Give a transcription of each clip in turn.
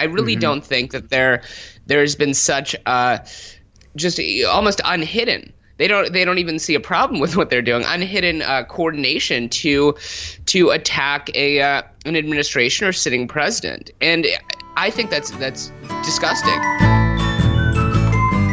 I really mm-hmm. don't think that there there's been such uh, just almost unhidden they don't they don't even see a problem with what they're doing. Unhidden uh, coordination to to attack a uh, an administration or sitting president, and I think that's that's disgusting.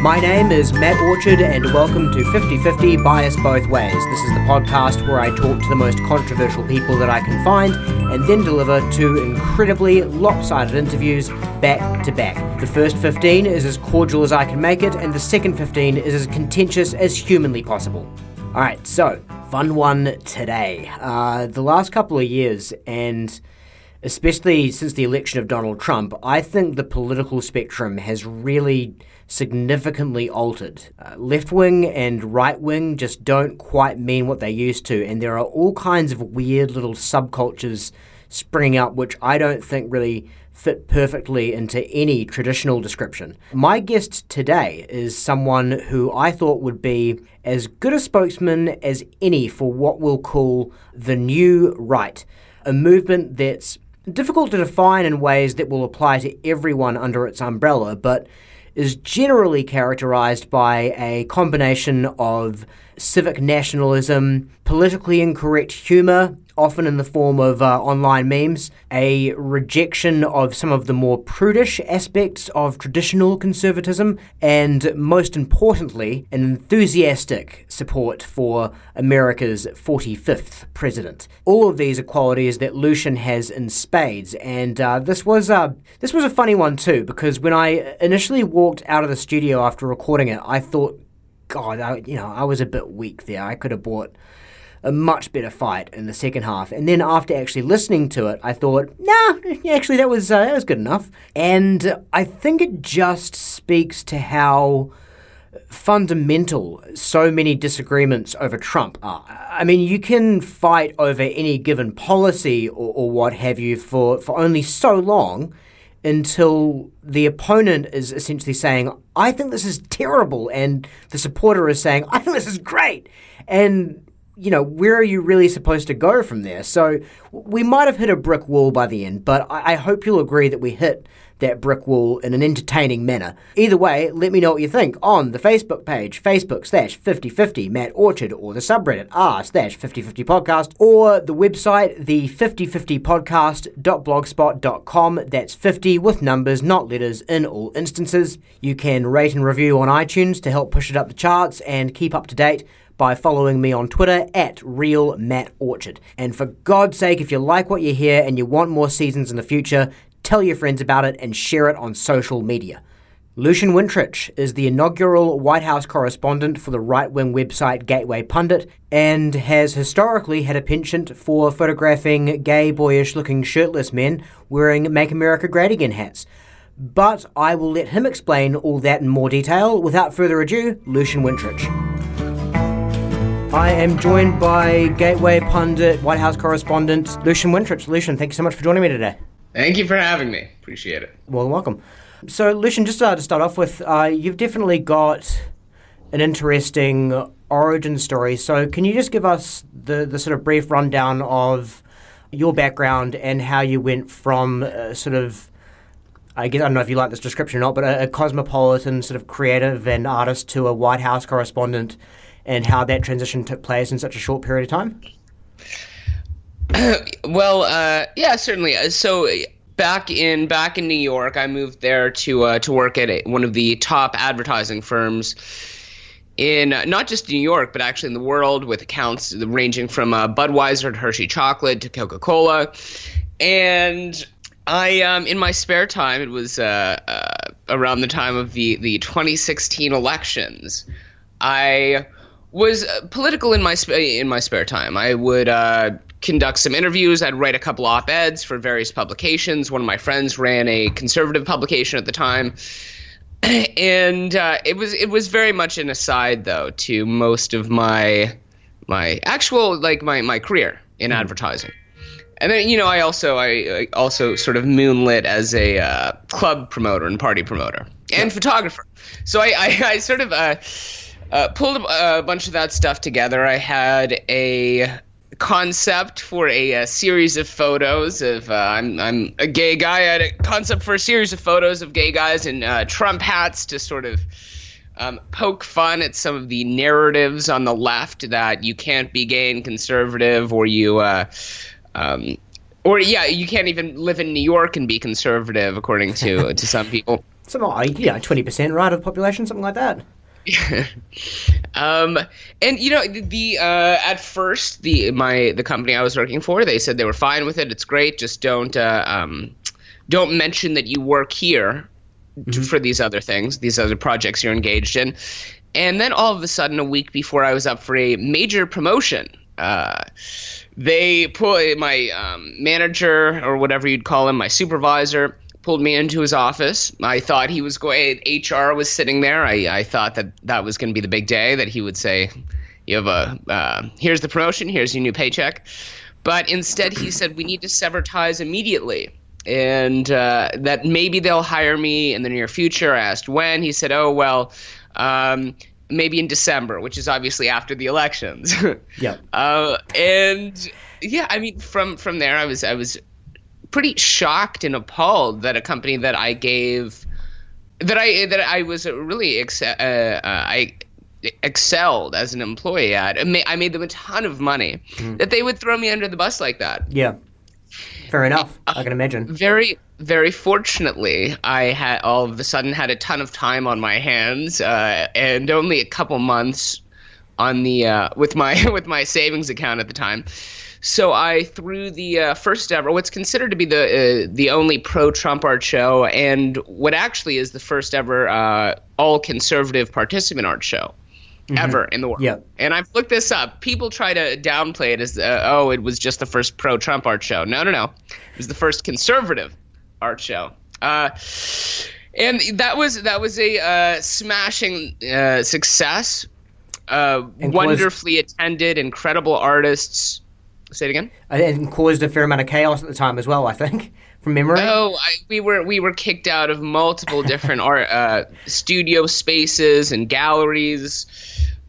My name is Matt Orchard, and welcome to 50 50 Bias Both Ways. This is the podcast where I talk to the most controversial people that I can find and then deliver two incredibly lopsided interviews back to back. The first 15 is as cordial as I can make it, and the second 15 is as contentious as humanly possible. Alright, so, fun one today. Uh, the last couple of years, and especially since the election of Donald Trump, I think the political spectrum has really significantly altered. Uh, left wing and right wing just don't quite mean what they used to, and there are all kinds of weird little subcultures springing up which I don't think really fit perfectly into any traditional description. My guest today is someone who I thought would be as good a spokesman as any for what we'll call the new right, a movement that's difficult to define in ways that will apply to everyone under its umbrella, but is generally characterized by a combination of civic nationalism, politically incorrect humor, often in the form of uh, online memes, a rejection of some of the more prudish aspects of traditional conservatism, and most importantly, an enthusiastic support for America's 45th president. All of these are qualities that Lucian has in spades, and uh, this was uh, this was a funny one too because when I initially walked out of the studio after recording it, I thought, God, I, you know, I was a bit weak there. I could have bought a much better fight in the second half. And then after actually listening to it, I thought, nah, actually that was uh, that was good enough. And I think it just speaks to how fundamental so many disagreements over Trump are. I mean, you can fight over any given policy or, or what have you for, for only so long until the opponent is essentially saying, I think this is terrible, and the supporter is saying, I think this is great. And you know, where are you really supposed to go from there? So we might have hit a brick wall by the end, but I, I hope you'll agree that we hit that brick wall in an entertaining manner. Either way, let me know what you think on the Facebook page, Facebook slash 5050 Matt Orchard, or the subreddit r slash 5050 podcast, or the website, the 5050podcast.blogspot.com. That's 50 with numbers, not letters, in all instances. You can rate and review on iTunes to help push it up the charts and keep up to date by following me on Twitter at Real Matt Orchard. And for God's sake, if you like what you hear and you want more seasons in the future, tell your friends about it and share it on social media. Lucian Wintrich is the inaugural White House correspondent for the right wing website Gateway Pundit and has historically had a penchant for photographing gay, boyish looking shirtless men wearing Make America Great Again hats. But I will let him explain all that in more detail. Without further ado, Lucian Wintrich. I am joined by Gateway pundit, White House correspondent Lucian Wintrich. Lucian, thank you so much for joining me today. Thank you for having me. Appreciate it. Well, welcome. So, Lucian, just uh, to start off with, uh, you've definitely got an interesting origin story. So, can you just give us the, the sort of brief rundown of your background and how you went from uh, sort of I guess I don't know if you like this description or not, but a, a, cosmopolitan sort of creative and artist to a White House correspondent and how that transition took place in such a short period of time? well, uh, yeah, certainly. Uh, so back in back in New York, I moved there to uh, to work at one of the top advertising firms in uh, not just New York, but actually in the world, with accounts ranging from uh, Budweiser to Hershey Chocolate to Coca Cola, and I um, in my spare time, it was uh, uh, around the time of the the 2016 elections. I was uh, political in my sp- in my spare time. I would uh, conduct some interviews. I'd write a couple op eds for various publications. One of my friends ran a conservative publication at the time, and uh, it was it was very much an aside though to most of my my actual like my my career in mm advertising. And then you know I also I, I also sort of moonlit as a uh, club promoter and party promoter and yeah. photographer. So I I, I sort of uh, uh, pulled a bunch of that stuff together. I had a concept for a, a, series of photos of uh, I'm I'm a gay guy. I had a concept for a series of photos of gay guys in uh, Trump hats to sort of um, poke fun at some of the narratives on the left that you can't be gay and conservative, or you, uh, um, or yeah, you can't even live in New York and be conservative, according to to some people. Something like yeah, twenty percent right of the population, something like that. um, and you know the uh, at first the my the company I was working for they said they were fine with it. It's great. Just don't uh, um, don't mention that you work here mm-hmm. for these other things, these other projects you're engaged in. And then all of a sudden, a week before I was up for a major promotion, uh, they put my um, manager or whatever you'd call him, my supervisor, pulled me into his office. I thought he was going. HR was sitting there. I, I thought that that was going to be the big day that he would say, "You have a uh, here's the promotion. Here's your new paycheck." But instead, he said, "We need to sever ties immediately." and uh, that maybe they'll hire me in the near future. I asked when. He said, "Oh well, um, maybe in December, which is obviously after the elections." yeah. Uh, and yeah, I mean, from from there, I was I was pretty shocked and appalled that a company that I gave that I that I was really ex- uh, uh, I excelled as an employee at. I made them a ton of money. Mm. That they would throw me under the bus like that. Yeah. Fair enough. I can imagine. Very, very fortunately, I had all of a sudden had a ton of time on my hands, uh, and only a couple months on the uh, with my with my savings account at the time. So I threw the uh, first ever, what's considered to be the uh, the only pro-Trump art show, and what actually is the first ever uh, all conservative participant art show mm-hmm. ever in the world. Yep. And I've looked this up. People try to downplay it as, uh, oh, it was just the first pro Trump art show. No, no, no. It was the first conservative art show. Uh, and that was that was a uh, smashing uh, success. Uh, wonderfully attended, incredible artists. Say it again. And caused a fair amount of chaos at the time as well. I think from memory. Oh, I, we were we were kicked out of multiple different art uh, studio spaces and galleries.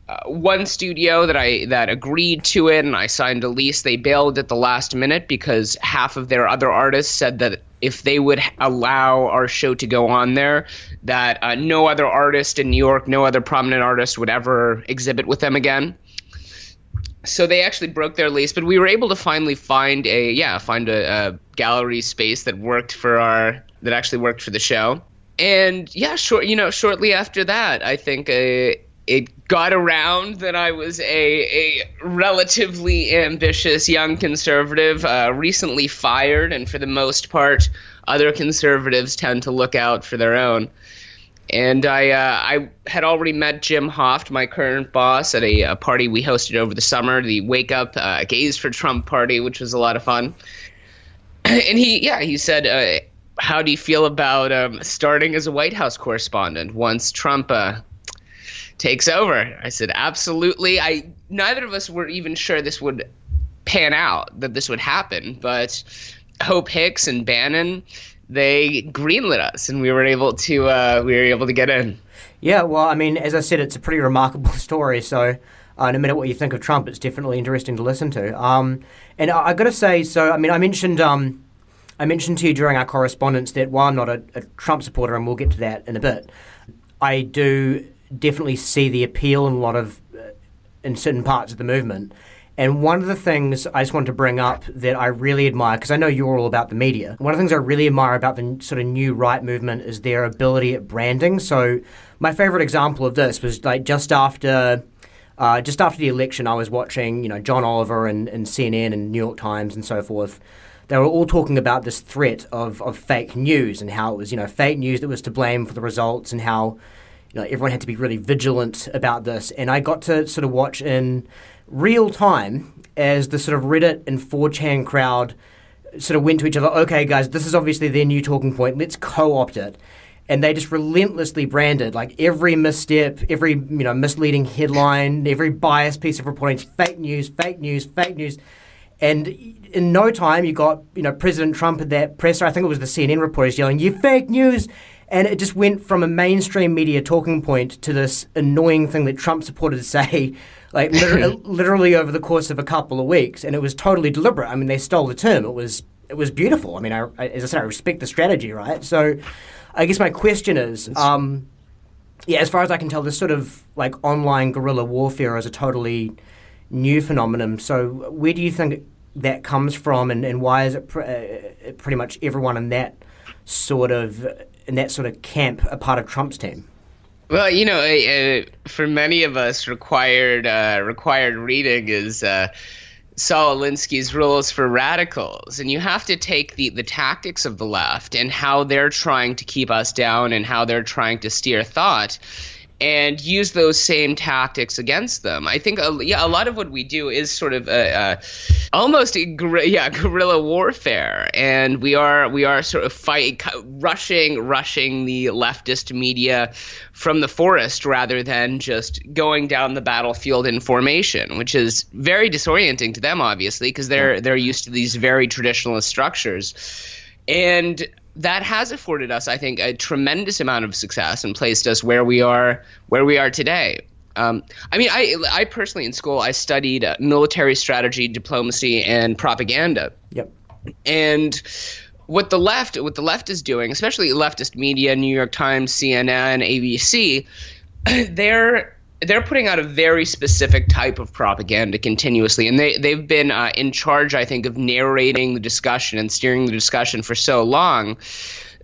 Uh, one studio that I that agreed to it and I signed a lease. They bailed at the last minute because half of their other artists said that if they would allow our show to go on there, that uh, no other artist in New York, no other prominent artist would ever exhibit with them again. So they actually broke their lease, but we were able to finally find a yeah find a, a gallery space that worked for our that actually worked for the show. And yeah, short you know shortly after that, I think uh, it got around that I was a, a relatively ambitious young conservative, uh, recently fired, and for the most part, other conservatives tend to look out for their own. And I, uh, I had already met Jim Hoft, my current boss, at a, a party we hosted over the summer, the Wake Up uh, Gays for Trump party, which was a lot of fun. And he, yeah, he said, uh, "How do you feel about um, starting as a White House correspondent once Trump uh, takes over. I said, absolutely. I neither of us were even sure this would pan out, that this would happen, but Hope Hicks and Bannon, they greenlit us, and we were able to uh, we were able to get in. Yeah, well, I mean, as I said, it's a pretty remarkable story. So. Uh, no matter what you think of Trump, it's definitely interesting to listen to. Um, and I, I got to say, so I mean, I mentioned um, I mentioned to you during our correspondence that while I'm not a, a Trump supporter, and we'll get to that in a bit, I do definitely see the appeal in a lot of uh, in certain parts of the movement. And one of the things I just wanted to bring up that I really admire, because I know you're all about the media, one of the things I really admire about the sort of new right movement is their ability at branding. So, my favorite example of this was like just after. Uh, just after the election, I was watching, you know, John Oliver and, and CNN and New York Times and so forth. They were all talking about this threat of, of fake news and how it was, you know, fake news that was to blame for the results and how you know, everyone had to be really vigilant about this. And I got to sort of watch in real time as the sort of Reddit and 4chan crowd sort of went to each other, okay, guys, this is obviously their new talking point. Let's co opt it. And they just relentlessly branded like every misstep, every you know misleading headline, every biased piece of reporting, fake news, fake news, fake news. And in no time, you got you know President Trump at that presser. I think it was the CNN reporters yelling, "You fake news." And it just went from a mainstream media talking point to this annoying thing that Trump supporters say, like literally, literally over the course of a couple of weeks. And it was totally deliberate. I mean, they stole the term. It was it was beautiful. I mean, I, as I said, I respect the strategy, right? So, I guess my question is, um, yeah, as far as I can tell, this sort of like online guerrilla warfare is a totally new phenomenon. So, where do you think that comes from, and, and why is it pr- uh, pretty much everyone in that sort of in that sort of camp a part of Trump's team? Well, you know, uh, for many of us, required uh, required reading is uh, Saul Alinsky's Rules for Radicals, and you have to take the the tactics of the left and how they're trying to keep us down and how they're trying to steer thought, and use those same tactics against them. I think, uh, yeah, a lot of what we do is sort of a, uh, almost a yeah guerrilla warfare, and we are we are sort of fight rushing rushing the leftist media from the forest rather than just going down the battlefield in formation, which is very disorienting to them, obviously, because they're they're used to these very traditionalist structures. And that has afforded us, I think, a tremendous amount of success and placed us where we are where we are today. Um, I mean, I I personally in school I studied uh, military strategy, diplomacy, and propaganda. Yep. And what the left what the left is doing, especially leftist media, New York Times, CNN, ABC, they're they're putting out a very specific type of propaganda continuously, and they they've been uh, in charge, I think, of narrating the discussion and steering the discussion for so long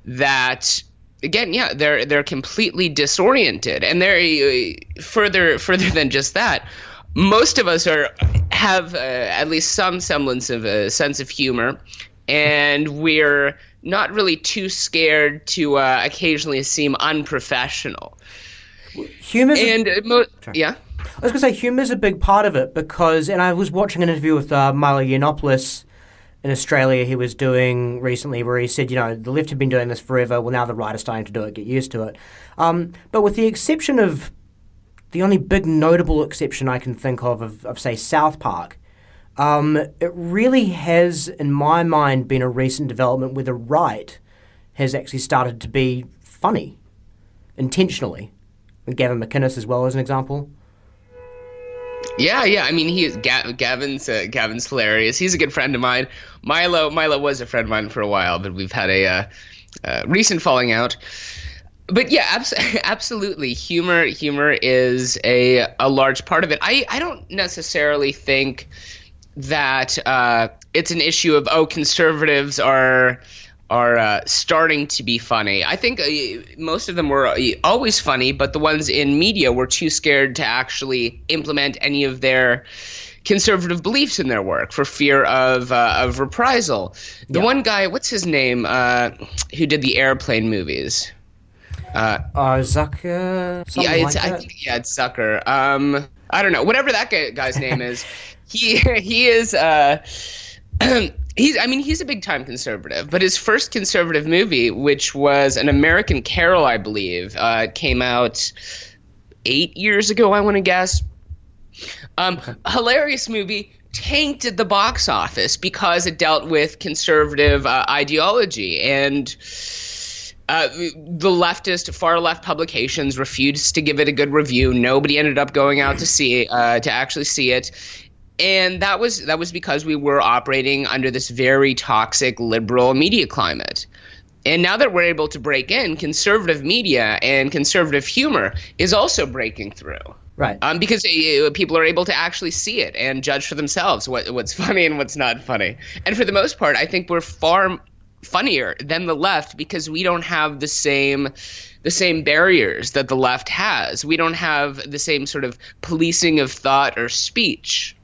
that again, yeah, they're they're completely disoriented, and they're uh, further further than just that. Most of us are have uh, at least some semblance of a sense of humor, and we're not really too scared to uh, occasionally seem unprofessional. Humor's and a, uh, mo- yeah. I was going to say humor's a big part of it because, and I was watching an interview with uh, Milo Yiannopoulos in Australia he was doing recently where he said, you know, the left have been doing this forever. Well, now the right are starting to do it. Get used to it. Um, but with the exception of the only big notable exception I can think of of, of say South Park, um, it really has, in my mind, been a recent development where the right has actually started to be funny intentionally. Gavin McInnes as well as an example. Yeah, yeah. I mean, he is Ga- Gavin's uh, Gavin's hilarious. He's a good friend of mine. Milo Milo was a friend of mine for a while, but we've had a uh, uh, recent falling out. But yeah, abs- absolutely. Humor humor is a a large part of it. I I don't necessarily think that uh, it's an issue of oh conservatives are are uh, starting to be funny. I think uh, most of them were uh, always funny, but the ones in media were too scared to actually implement any of their conservative beliefs in their work for fear of uh, of reprisal. The yeah. one guy, what's his name, uh, who did the airplane movies? Uh, Zucker. Yeah, it's, like I think yeah, it's Zucker. Um, I don't know, whatever that guy, guy's name is. He he is. he's I mean he's a big time conservative, but his first conservative movie, which was an American Carol, I believe, uh, came out eight years ago. I want to guess. Um, hilarious movie tanked at the box office because it dealt with conservative uh, ideology and. Uh, the leftist, far left publications refused to give it a good review. Nobody ended up going out to see uh, to actually see it and that was that was because we were operating under this very toxic liberal media climate. And now that we're able to break in, conservative media and conservative humor is also breaking through. Right. Um, because uh, people are able to actually see it and judge for themselves what, what's funny and what's not funny. And for the most part, I think we're far funnier than the left because we don't have the same the same barriers that the left has. We don't have the same sort of policing of thought or speech.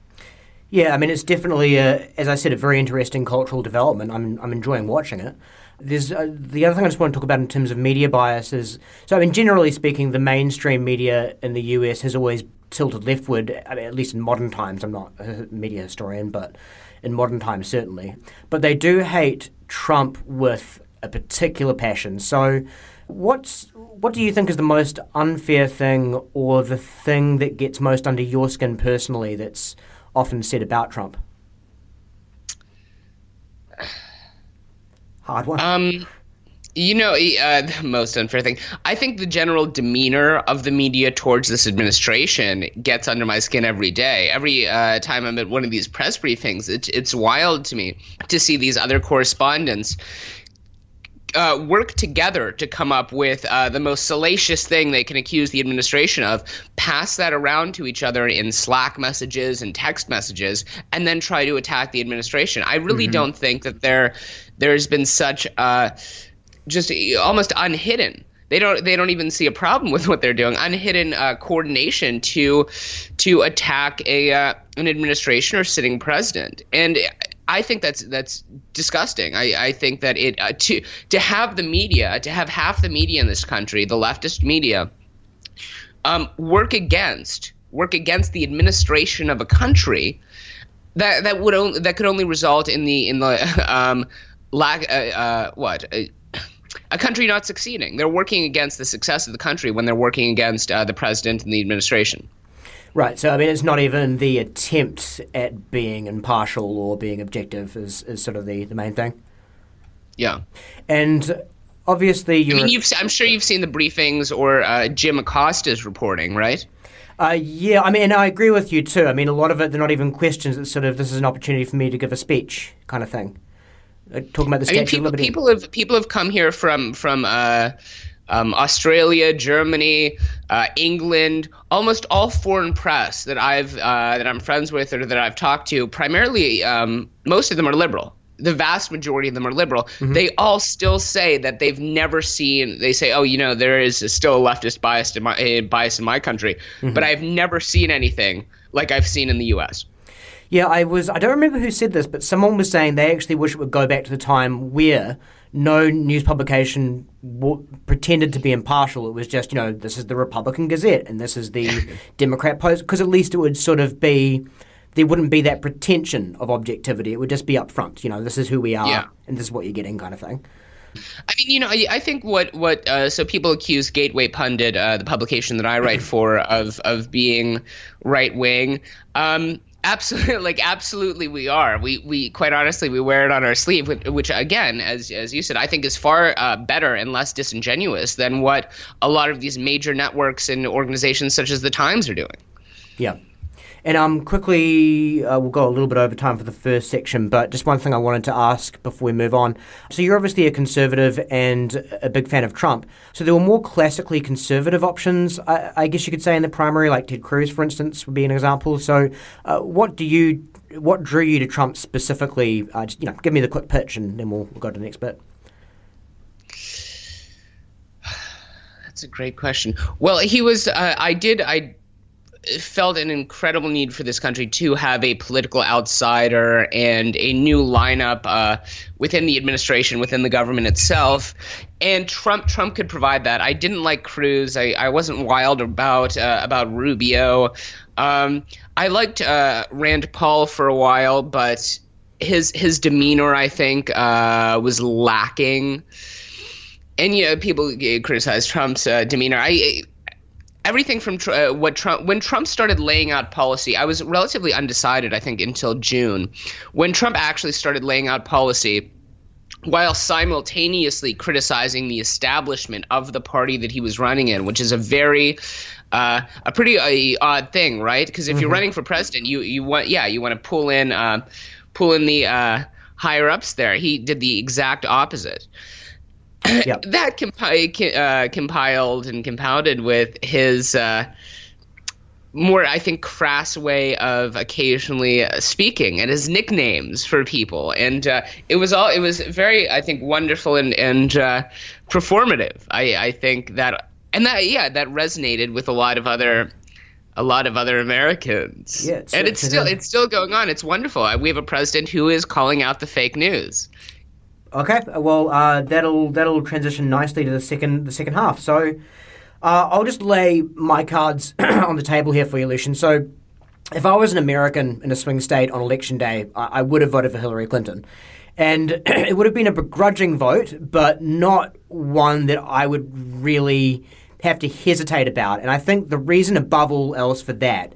Yeah, I mean, it's definitely, a, as I said, a very interesting cultural development. I'm, I'm enjoying watching it. There's uh, the other thing I just want to talk about in terms of media bias is so. I mean, generally speaking, the mainstream media in the US has always tilted leftward. I mean, at least in modern times. I'm not a media historian, but in modern times certainly. But they do hate Trump with a particular passion. So, what's what do you think is the most unfair thing, or the thing that gets most under your skin personally? That's often said about Trump? Hard one. Um, you know, uh, the most unfair thing. I think the general demeanor of the media towards this administration gets under my skin every day. Every uh, time I'm at one of these press briefings, it, it's wild to me to see these other correspondents uh, work together to come up with uh, the most salacious thing they can accuse the administration of, pass that around to each other in Slack messages and text messages, and then try to attack the administration. I really mm-hmm. don't think that there there's been such uh, just almost unhidden. They don't. They don't even see a problem with what they're doing. Unhidden uh, coordination to to attack a uh, an administration or sitting president, and I think that's that's disgusting. I, I think that it uh, to to have the media to have half the media in this country, the leftist media, um, work against work against the administration of a country that that would only that could only result in the in the um, lack uh, uh, what. A country not succeeding. They're working against the success of the country when they're working against uh, the president and the administration. Right. So I mean, it's not even the attempt at being impartial or being objective is, is sort of the, the main thing. Yeah. And obviously, you. I mean, you've, I'm sure you've seen the briefings or uh, Jim Acosta's reporting, right? Uh, yeah, I mean, I agree with you too. I mean, a lot of it, they're not even questions. It's sort of this is an opportunity for me to give a speech, kind of thing. Uh, talking about the Statue I mean, people, of Liberty. People have people have come here from from uh, um, Australia, Germany, uh, England, almost all foreign press that I've uh, that I'm friends with or that I've talked to, primarily um, most of them are liberal. The vast majority of them are liberal. Mm-hmm. They all still say that they've never seen. They say, "Oh, you know, there is still a leftist bias in my uh, bias in my country," mm-hmm. but I've never seen anything like I've seen in the U.S. Yeah, I was. I don't remember who said this, but someone was saying they actually wish it would go back to the time where no news publication w- pretended to be impartial. It was just, you know, this is the Republican Gazette and this is the Democrat Post, because at least it would sort of be, there wouldn't be that pretension of objectivity. It would just be upfront, you know, this is who we are yeah. and this is what you're getting kind of thing. I mean, you know, I, I think what what uh, so people accuse Gateway Pundit, uh, the publication that I write for, of of being right wing. Um, Absolutely, like absolutely, we are. We we quite honestly we wear it on our sleeve, which, again, as as you said, I think is far uh, better and less disingenuous than what a lot of these major networks and organizations such as the Times are doing. Yeah, and um, quickly, uh, we'll go a little bit over time for the first section, but just one thing I wanted to ask before we move on. So, you're obviously a conservative and a big fan of Trump. So, there were more classically conservative options, I, I guess you could say, in the primary, like Ted Cruz, for instance, would be an example. So, uh, what do you, what drew you to Trump specifically? Uh, just, you know, give me the quick pitch, and then we'll, we'll go to the next bit. That's a great question. Well, he was. Uh, I did. I felt an incredible need for this country to have a political outsider and a new lineup uh, within the administration, within the government itself. And Trump, Trump could provide that. I didn't like Cruz. I, I wasn't wild about uh, about Rubio. Um, I liked uh, Rand Paul for a while, but his his demeanor, I think, uh, was lacking and you know, people criticize Trump's uh, demeanor. I everything from uh, what Trump when Trump started laying out policy, I was relatively undecided. I think until June, when Trump actually started laying out policy. While simultaneously criticizing the establishment of the party that he was running in, which is a very uh, a pretty uh, odd thing, right? Because if mm-hmm. you're running for president, you you want yeah you want to pull in uh, pull in the uh, higher ups there. He did the exact opposite. Yep. that compi- uh, compiled and compounded with his uh, more, I think, crass way of occasionally speaking and his nicknames for people, and uh, it was all it was very, I think, wonderful and and uh, performative. I, I think that and that yeah that resonated with a lot of other a lot of other Americans. Yeah, and it's still it's still going on. It's wonderful. We have a president who is calling out the fake news. Okay, well uh, that'll that'll transition nicely to the second the second half. So uh, I'll just lay my cards on the table here for you, Lucian. So if I was an American in a swing state on election day, I, I would have voted for Hillary Clinton. And it would have been a begrudging vote, but not one that I would really have to hesitate about. And I think the reason above all else for that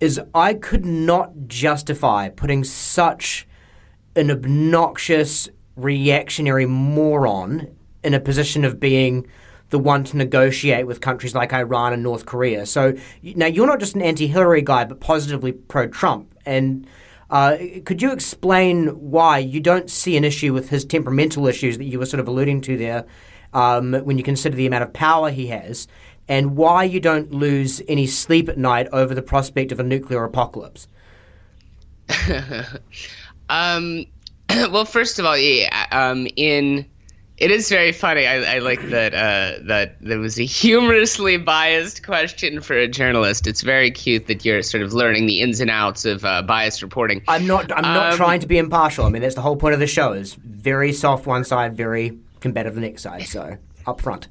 is I could not justify putting such an obnoxious reactionary moron in a position of being the one to negotiate with countries like Iran and North Korea. So now you're not just an anti-Hillary guy, but positively pro-Trump. And uh, could you explain why you don't see an issue with his temperamental issues that you were sort of alluding to there, um, when you consider the amount of power he has, and why you don't lose any sleep at night over the prospect of a nuclear apocalypse? um, well, first of all, yeah, um, in it is very funny. I, I like that uh, that there was a humorously biased question for a journalist. It's very cute that you're sort of learning the ins and outs of uh, biased reporting. I'm not. I'm not um, trying to be impartial. I mean, that's the whole point of the show. Is very soft one side, very combative the next side. So up front.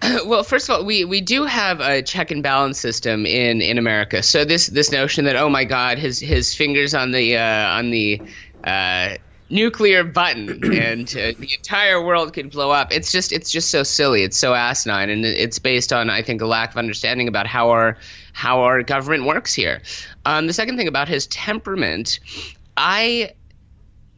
Well, first of all, we, we do have a check and balance system in, in America. So this this notion that oh my God, his his fingers on the uh, on the uh, nuclear button and uh, the entire world could blow up. It's just it's just so silly. It's so asinine, and it's based on I think a lack of understanding about how our how our government works here. Um, the second thing about his temperament, I.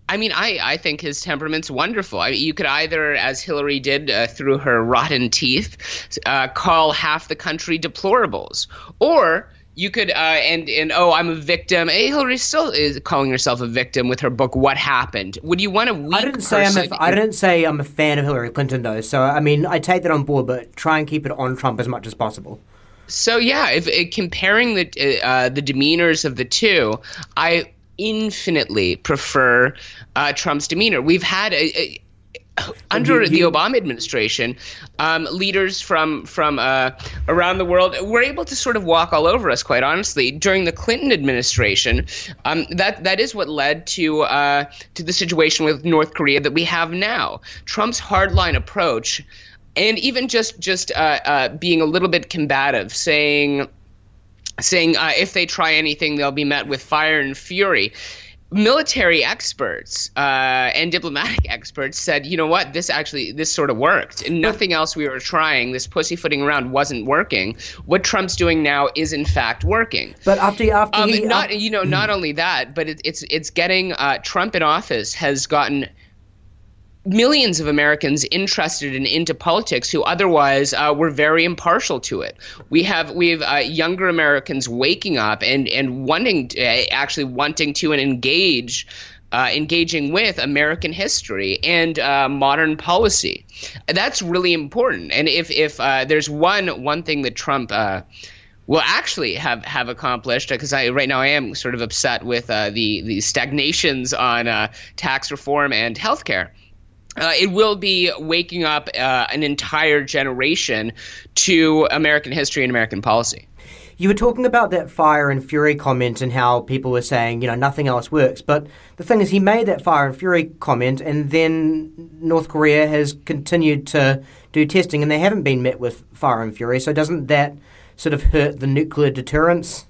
I mean, I, I think his temperament's wonderful. I, you could either, as Hillary did uh, through her rotten teeth, uh, call half the country deplorables, or you could uh, and and oh i'm a victim. Hey, hillary still is calling herself a victim with her book what happened. Would you want weak i didn't say i'm a, i didn't say i'm a fan of hillary clinton though. So i mean i take that on board but try and keep it on trump as much as possible. So yeah if, if comparing the uh, the demeanors of the two i infinitely prefer uh, trump's demeanor. We've had a, a under the Obama administration, um, leaders from from uh, around the world were able to sort of walk all over us. Quite honestly, during the Clinton administration, um, that that is what led to uh, to the situation with North Korea that we have now. Trump's hardline approach, and even just just uh, uh being a little bit combative, saying saying uh, if they try anything, they'll be met with fire and fury military experts uh, and diplomatic experts said, you know what, this actually this sort of worked, and nothing else we were trying, this pussyfooting around, wasn't working. What Trump's doing now is in fact working. But after after um, he, not you know not only that, but it, it's it's getting uh, Trump in office has gotten millions of Americans interested in into politics who otherwise uh, were very impartial to it. We have we have uh, younger Americans waking up and and wanting to, uh, actually wanting to and engage. Uh, engaging with American history and uh, modern policy, that's really important. And if if uh, there's one one thing that Trump will actually have have accomplished because I right now I am sort of upset with uh, the the stagnations on uh, tax reform and healthcare. Uh, it will be waking up uh, an entire generation to American history and American policy. You were talking about that fire and fury comment and how people were saying, you know, nothing else works. But the thing is, he made that fire and fury comment, and then North Korea has continued to do testing, and they haven't been met with fire and fury. So doesn't that sort of hurt the nuclear deterrence?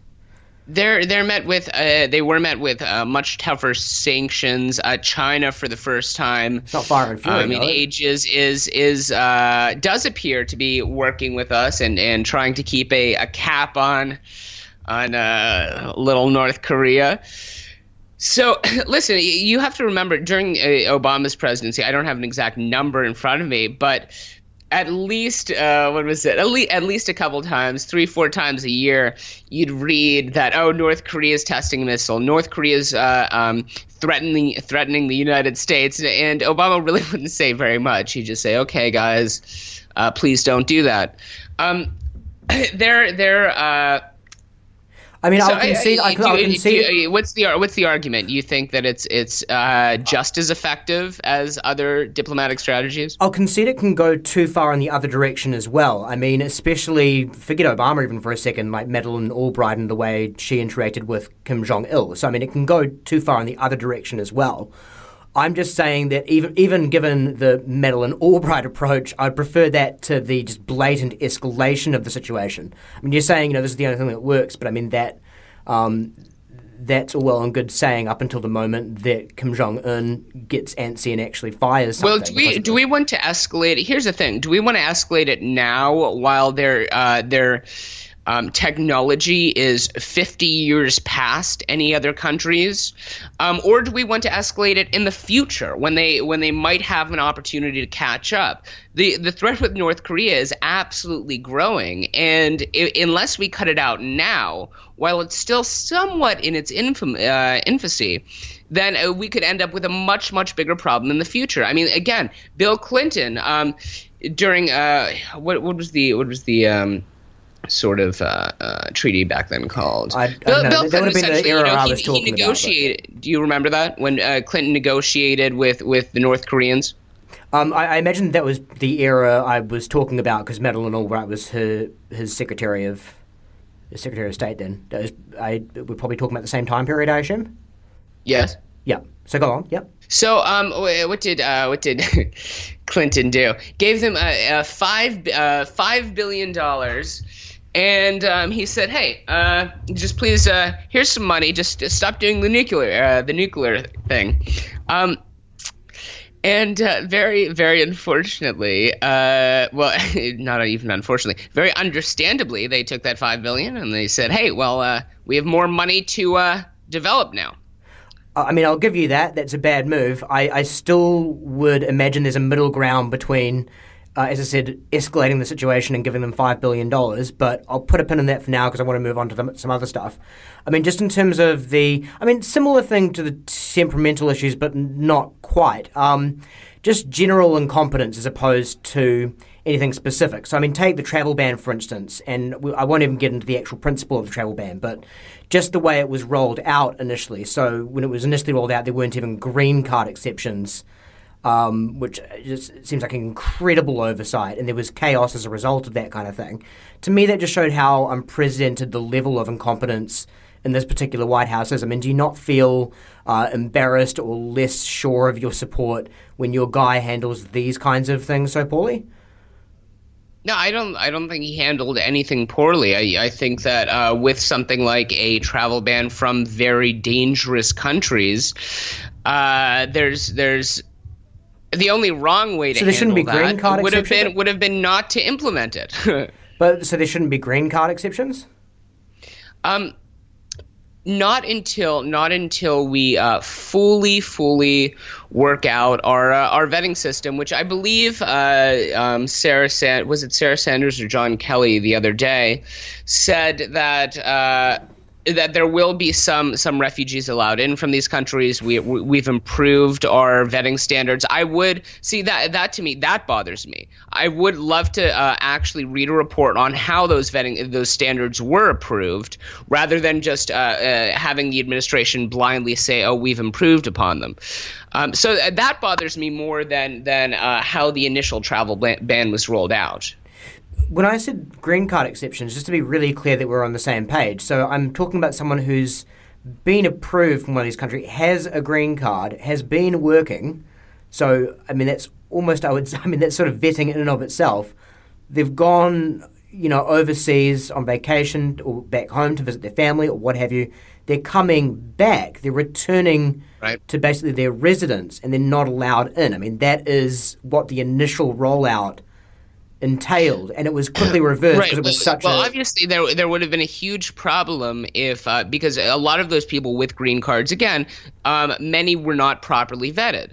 They're they're met with uh, they were met with uh, much tougher sanctions. Uh, China for the first time. It's not far and I mean, ages is is uh, does appear to be working with us and, and trying to keep a, a cap on on uh, little North Korea. So, listen, you have to remember during uh, Obama's presidency, I don't have an exact number in front of me, but at least uh, what was it? At least at least a couple times, three four times a year, you'd read that oh North Korea is testing a missile, North Korea's uh, um, threatening threatening the United States, and Obama really wouldn't say very much. He'd just say, okay guys, uh, please don't do that. Um, they're they're uh, I mean, so I'll concede. I, I, do, I'll concede. Do, what's the what's the argument? You think that it's it's uh, just as effective as other diplomatic strategies? I'll concede it can go too far in the other direction as well. I mean, especially forget Obama even for a second, like Madeleine Albright and the way she interacted with Kim Jong Il. So I mean, it can go too far in the other direction as well. I'm just saying that even even given the Madeleine Albright approach, I'd prefer that to the just blatant escalation of the situation. I mean, you're saying you know this is the only thing that works, but I mean that um, that's all well and good saying up until the moment that Kim Jong Un gets antsy and actually fires something. Well, do we do we want to escalate? Here's the thing: do we want to escalate it now while they're uh, they're um, technology is 50 years past any other countries, um, or do we want to escalate it in the future when they when they might have an opportunity to catch up? the The threat with North Korea is absolutely growing, and it, unless we cut it out now, while it's still somewhat in its infam- uh, infancy, then uh, we could end up with a much much bigger problem in the future. I mean, again, Bill Clinton um, during uh, what what was the what was the um, sort of uh, uh, treaty back then called. I, Bill, Bill Clinton would have been the era you know, I he, was talking he negotiated. About, do you remember that when uh, Clinton negotiated with with the North Koreans? Um, I, I imagine that was the era I was talking about because Madeleine Albright was her his secretary of secretary of state. Then that was, I we're probably talking about the same time period, I assume. Yes. Yeah. So go on. Yep. So, um, what did uh, what did Clinton do? Gave them a, a five uh, five billion dollars, and um, he said, "Hey, uh, just please, uh, here's some money. Just, stop doing the nuclear uh, the nuclear thing." Um, and uh, very, very unfortunately, uh, well, not even unfortunately, very understandably, they took that five billion and they said, "Hey, well, uh, we have more money to develop now." I mean, I'll give you that. That's a bad move. I, I still would imagine there's a middle ground between, uh, as I said, escalating the situation and giving them $5 billion. But I'll put a pin in that for now because I want to move on to the, some other stuff. I mean, just in terms of the, I mean, similar thing to the temperamental issues, but not quite. Um, just general incompetence as opposed to anything specific. So, I mean, take the travel ban, for instance, and I won't even get into the actual principle of the travel ban, but just the way it was rolled out initially. So, when it was initially rolled out, there weren't even green card exceptions, um, which just seems like an incredible oversight, and there was chaos as a result of that kind of thing. To me, that just showed how unprecedented the level of incompetence in this particular White House is. I mean, do you not feel uh, embarrassed or less sure of your support when your guy handles these kinds of things so poorly? No, I don't. I don't think he handled anything poorly. I, I think that uh, with something like a travel ban from very dangerous countries, uh, there's there's the only wrong way to so there shouldn't be card would have been would have been not to implement it. but so there shouldn't be green card exceptions. Um, not until not until we uh, fully fully work out our uh, our vetting system, which I believe uh, um, Sarah San- was it Sarah Sanders or John Kelly the other day said that uh, that there will be some some refugees allowed in from these countries. We we've improved our vetting standards. I would see that that to me that bothers me. I would love to uh, actually read a report on how those vetting those standards were approved, rather than just uh, uh, having the administration blindly say, "Oh, we've improved upon them." Um, so that bothers me more than than uh, how the initial travel ban was rolled out when I said green card exceptions, just to be really clear that we're on the same page, so I'm talking about someone who's been approved from one of these countries, has a green card, has been working. So, I mean, that's almost, I would I mean, that's sort of vetting in and of itself. They've gone, you know, overseas on vacation or back home to visit their family or what have you. They're coming back. They're returning right. to basically their residence and they're not allowed in. I mean, that is what the initial rollout entailed, and it was quickly reversed because right. it was well, such. Well, a... obviously there there would have been a huge problem if uh, because a lot of those people with green cards, again, um, many were not properly vetted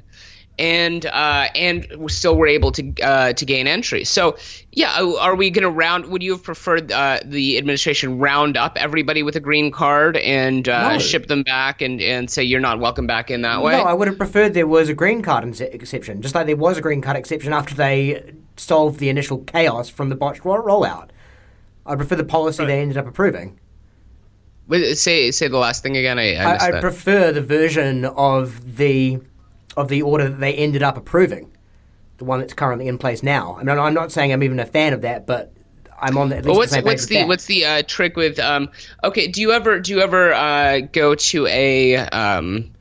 and uh, and still were able to uh, to gain entry. So yeah, uh, are we going to round? Would you have preferred uh, the administration round up everybody with a green card and uh, no. ship them back and, and say you're not welcome back in that way? No, I would have preferred there was a green card exception, just like there was a green card exception after they solved the initial chaos from the botched rollout. I prefer the policy right. they ended up approving. Say say the last thing again. I I, I, I prefer the version of the of the order that they ended up approving, the one that's currently in place now. I mean, I'm not saying I'm even a fan of that, but I'm on the, at least well, what's the what's the what's the uh, trick with um? Okay, do you ever do you ever uh, go to a um?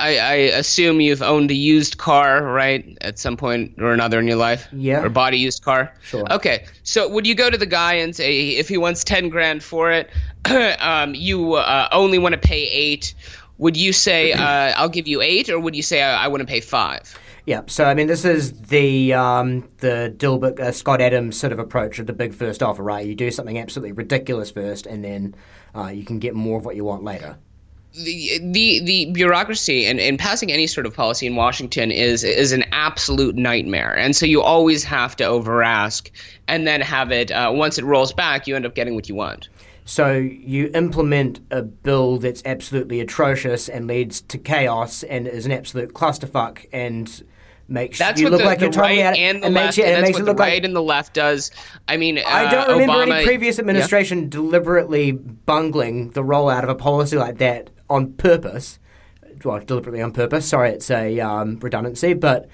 I, I assume you've owned a used car, right, at some point or another in your life. Yeah. Or bought a used car. Sure. Okay. So would you go to the guy and say if he wants ten grand for it, um, you uh, only want to pay eight? would you say uh, I'll give you eight, or would you say I, I want to pay five? Yeah, so I mean, this is the um, the Dilbert uh, Scott Adams sort of approach of the big first offer, right? You do something absolutely ridiculous first, and then uh, you can get more of what you want later. The, the the bureaucracy and, and passing any sort of policy in Washington is is an absolute nightmare, and so you always have to over ask, and then have it uh, once it rolls back, you end up getting what you want. So you implement a bill that's absolutely atrocious and leads to chaos and is an absolute clusterfuck and makes that's you look the, like the you're right out and the it left, makes you, and it that's makes what it the right like and the left does. I mean, uh, I don't remember Obama, any previous administration deliberately bungling the rollout of a policy like that on purpose. Well, deliberately on purpose. Sorry, it's a um, redundancy, but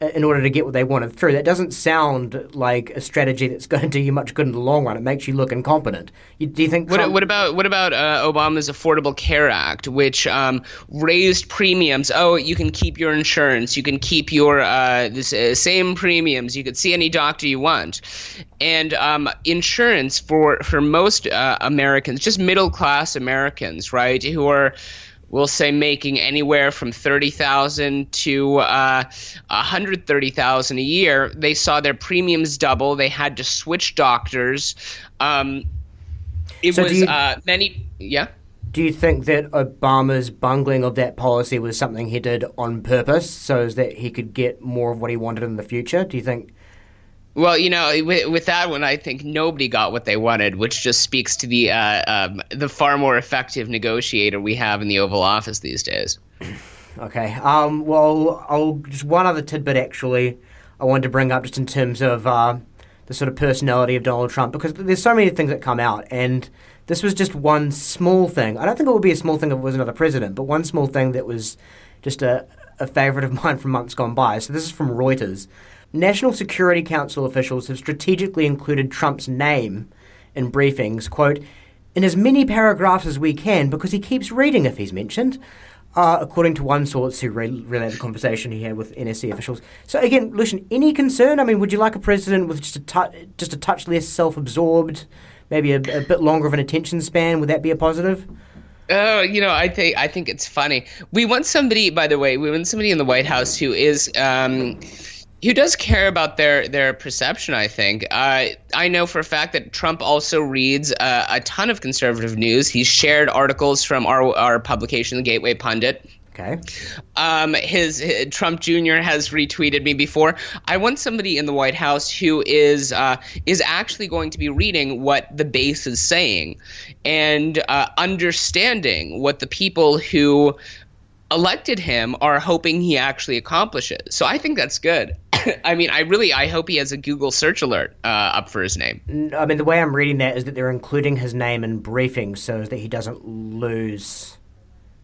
in order to get what they wanted through. That doesn't sound like a strategy that's going to do you much good in the long run. It makes you look incompetent. You, do you think? What, Trump- what about what about uh, Obama's Affordable Care Act, which um, raised premiums? Oh, you can keep your insurance, you can keep your uh, this, uh, same premiums, you could see any doctor you want, and um, insurance for for most uh, Americans, just middle class Americans, right, who are we'll say making anywhere from 30,000 to uh, 130,000 a year. They saw their premiums double. They had to switch doctors. Um, it So was you- uh, many, yeah. Do you think that Obama's bungling of that policy was something he did on purpose so as that he could get more of what he wanted in the future? Do you think? Well, you know, with, with that one, I think nobody got what they wanted, which just speaks to the uh, um, the far more effective negotiator we have in the Oval Office these days. Okay. Um, well, I'll just one other tidbit actually. I wanted to bring up just in terms of uh, the sort of personality of Donald Trump because there's so many things that come out, and this was just one small thing. I don't think it would be a small thing if it was another president, but one small thing that was just a, a favorite of mine from months gone by. So this is from Reuters. National Security Council officials have strategically included Trump's name in briefings, quote, in as many paragraphs as we can because he keeps reading if he's mentioned. Uh, according to one source who re- relayed the conversation he had with NSC officials. So again, Lucian, any concern? I mean, would you like a president with just a just a touch less self-absorbed, maybe a, a bit longer of an attention span? Would that be a positive? Oh, you know, I think I think it's funny. We want somebody, by the way, we want somebody in the White House who is um, who does care about their their perception. I think. Uh, I know for a fact that Trump also reads uh, a ton of conservative news. He's shared articles from our our publication, the Gateway Pundit. Okay. Um, his, his Trump Jr. has retweeted me before. I want somebody in the White House who is uh, is actually going to be reading what the base is saying and uh, understanding what the people who elected him are hoping he actually accomplishes. So I think that's good. I mean, I really I hope he has a Google search alert uh, up for his name. I mean, the way I'm reading that is that they're including his name in briefings so that he doesn't lose.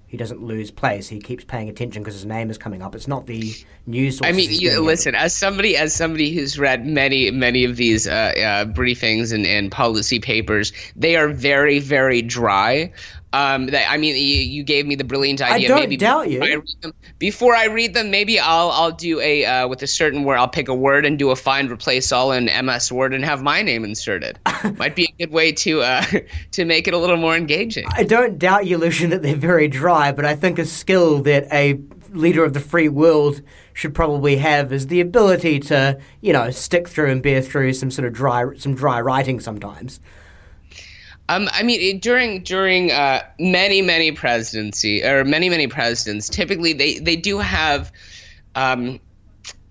He doesn't lose place. He keeps paying attention because his name is coming up. It's not the news. I mean, you, listen, as somebody as somebody who's read many many of these uh, uh, briefings and, and policy papers, they are very very dry. Um, that, I mean, you, you gave me the brilliant idea. I don't maybe doubt before you. I read them, before I read them, maybe I'll I'll do a uh, with a certain word. I'll pick a word and do a find replace all in MS Word and have my name inserted. Might be a good way to uh, to make it a little more engaging. I don't doubt you, Lucian, that they're very dry, but I think a skill that a leader of the free world should probably have is the ability to, you know, stick through and bear through some sort of dry, some dry writing sometimes. Um, I mean, it, during during uh, many many presidency or many many presidents, typically they they do have. Um,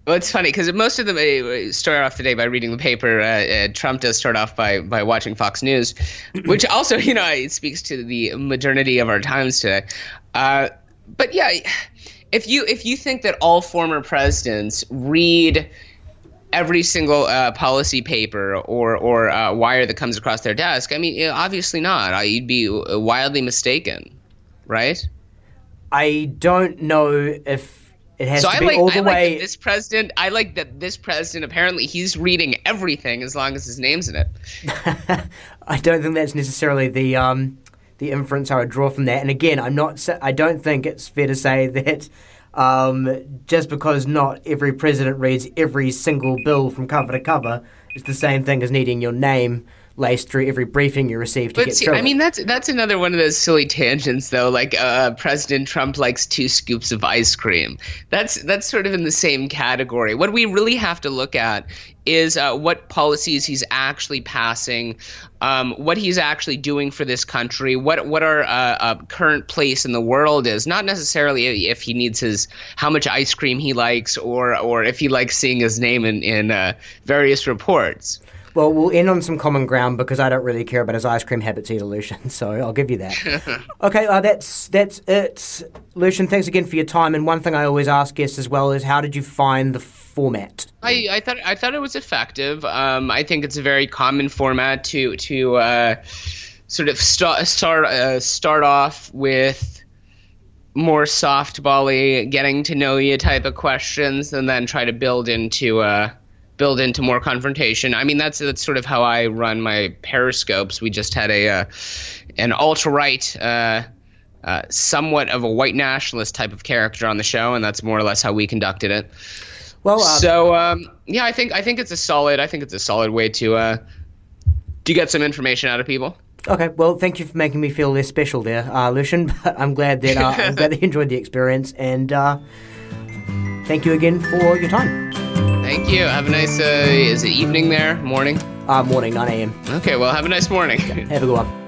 well, it's funny because most of them start off the day by reading the paper. Uh, uh, Trump does start off by by watching Fox News, which also you know it speaks to the modernity of our times today. Uh, but yeah, if you if you think that all former presidents read every single uh, policy paper or or uh, wire that comes across their desk. I mean, obviously not. You'd be uh, wildly mistaken, right? I don't know if it has So to I be like, all I the like way. that this president. I like that this president. Apparently, he's reading everything as long as his name's in it. I don't think that's necessarily the um, the inference I would draw from that. And again, I'm not. I don't think it's fair to say that um, just because not every president reads every single bill from cover to cover, it's the same thing as needing your name laced through every briefing you receive to but get see, through. I mean, that's that's another one of those silly tangents, though. Like uh, President Trump likes two scoops of ice cream. That's that's sort of in the same category. What we really have to look at is uh, what policies he's actually passing, um, what he's actually doing for this country, what what our uh, uh, current place in the world is. Not necessarily if he needs his how much ice cream he likes, or or if he likes seeing his name in in uh, various reports. Well, we'll end on some common ground because I don't really care about his ice cream habits either, Lucian. So I'll give you that. okay, uh, that's that's it, Lucian. Thanks again for your time. And one thing I always ask guests as well is, how did you find the format? I, I thought I thought it was effective. Um, I think it's a very common format to to uh, sort of start start uh, start off with more softbally, getting to know you type of questions, and then try to build into uh, build into more confrontation. I mean, that's that's sort of how I run my periscopes. We just had a uh, an ultra right. Uh, uh, somewhat of a white nationalist type of character on the show, and that's more or less how we conducted it. Well, uh, So um, yeah, I think I think it's a solid. I think it's a solid way to uh, to get some information out of people. Okay, well, thank you for making me feel less special there, uh, Lucian. But I'm glad that uh, I'm glad that you enjoyed the experience, and uh, thank you again for your time. Thank you. Have a nice uh, is it evening there? Morning. Uh, morning, 9 a.m. Okay. Well, have a nice morning. Have a good one.